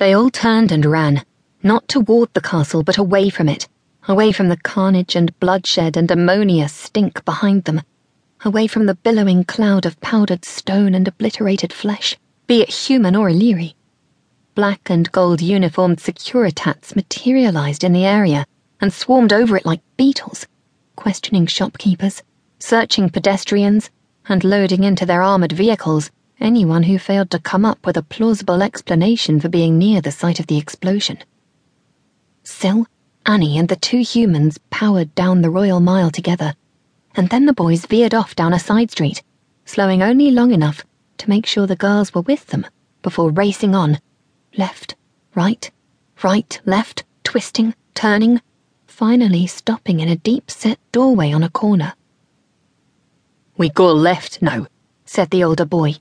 They all turned and ran, not toward the castle, but away from it, away from the carnage and bloodshed and ammonia stink behind them, away from the billowing cloud of powdered stone and obliterated flesh, be it human or Illyri. Black and gold uniformed Securitats materialized in the area and swarmed over it like beetles, questioning shopkeepers, searching pedestrians, and loading into their armored vehicles anyone who failed to come up with a plausible explanation for being near the site of the explosion. Syl, Annie, and the two humans powered down the Royal Mile together, and then the boys veered off down a side street, slowing only long enough to make sure the girls were with them before racing on, left, right, right, left, twisting, turning, finally stopping in a deep set doorway on a corner. We go left now, said the older boy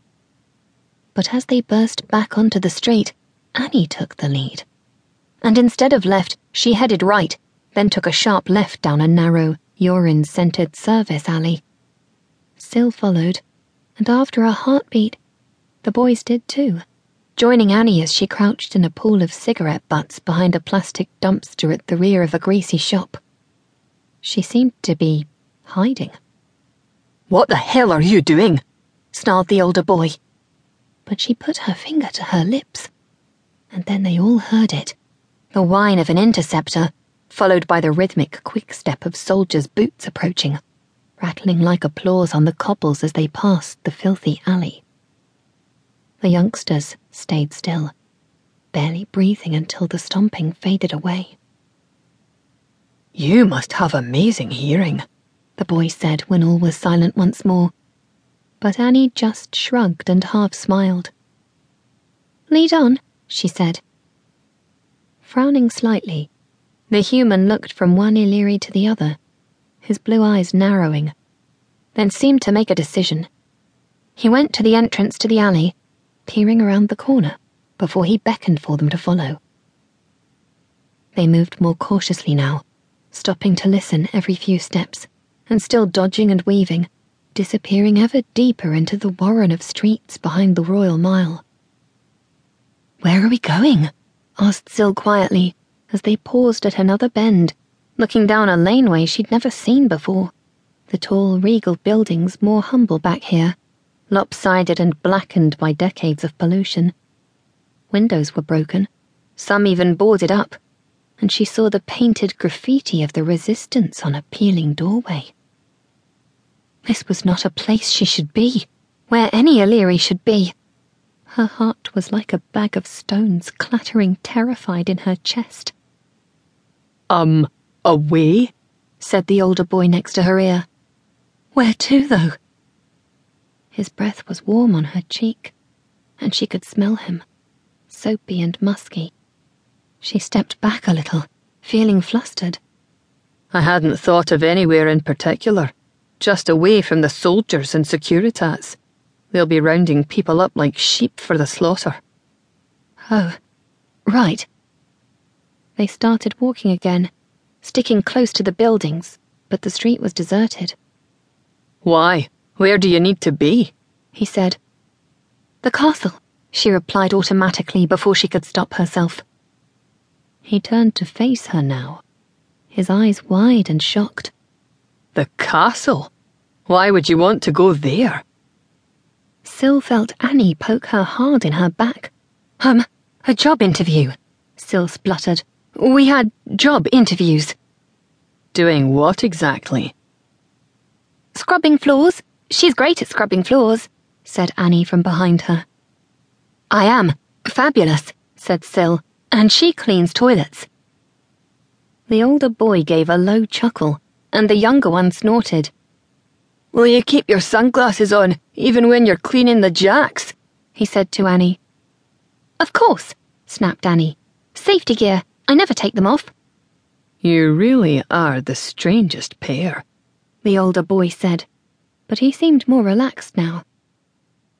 but as they burst back onto the street, Annie took the lead. And instead of left, she headed right, then took a sharp left down a narrow, urine scented service alley. Syl followed, and after a heartbeat, the boys did too, joining Annie as she crouched in a pool of cigarette butts behind a plastic dumpster at the rear of a greasy shop. She seemed to be hiding. What the hell are you doing? snarled the older boy but she put her finger to her lips. And then they all heard it the whine of an interceptor, followed by the rhythmic quick step of soldiers' boots approaching, rattling like applause on the cobbles as they passed the filthy alley. The youngsters stayed still, barely breathing until the stomping faded away. You must have amazing hearing, the boy said when all was silent once more but Annie just shrugged and half smiled. Lead on, she said. Frowning slightly, the human looked from one Illyri to the other, his blue eyes narrowing, then seemed to make a decision. He went to the entrance to the alley, peering around the corner, before he beckoned for them to follow. They moved more cautiously now, stopping to listen every few steps, and still dodging and weaving disappearing ever deeper into the warren of streets behind the Royal Mile. Where are we going? asked Syl quietly as they paused at another bend, looking down a laneway she'd never seen before. The tall, regal buildings more humble back here, lopsided and blackened by decades of pollution. Windows were broken, some even boarded up, and she saw the painted graffiti of the resistance on a peeling doorway. This was not a place she should be, where any Illyri should be. Her heart was like a bag of stones clattering terrified in her chest. Um, away? said the older boy next to her ear. Where to, though? His breath was warm on her cheek, and she could smell him, soapy and musky. She stepped back a little, feeling flustered. I hadn't thought of anywhere in particular just away from the soldiers and Securitats. They'll be rounding people up like sheep for the slaughter. Oh, right. They started walking again, sticking close to the buildings, but the street was deserted. Why? Where do you need to be? he said. The castle, she replied automatically before she could stop herself. He turned to face her now, his eyes wide and shocked. The castle? Why would you want to go there? Syl felt Annie poke her hard in her back. Um, a job interview, Syl spluttered. We had job interviews. Doing what exactly? Scrubbing floors. She's great at scrubbing floors, said Annie from behind her. I am. Fabulous, said Syl, and she cleans toilets. The older boy gave a low chuckle and the younger one snorted. Will you keep your sunglasses on, even when you're cleaning the jacks? he said to Annie. Of course, snapped Annie. Safety gear. I never take them off. You really are the strangest pair, the older boy said, but he seemed more relaxed now.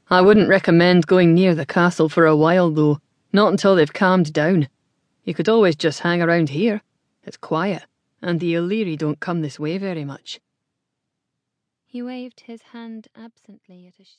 I wouldn't recommend going near the castle for a while, though, not until they've calmed down. You could always just hang around here. It's quiet and the Illyri don't come this way very much. He waved his hand absently at a sheep.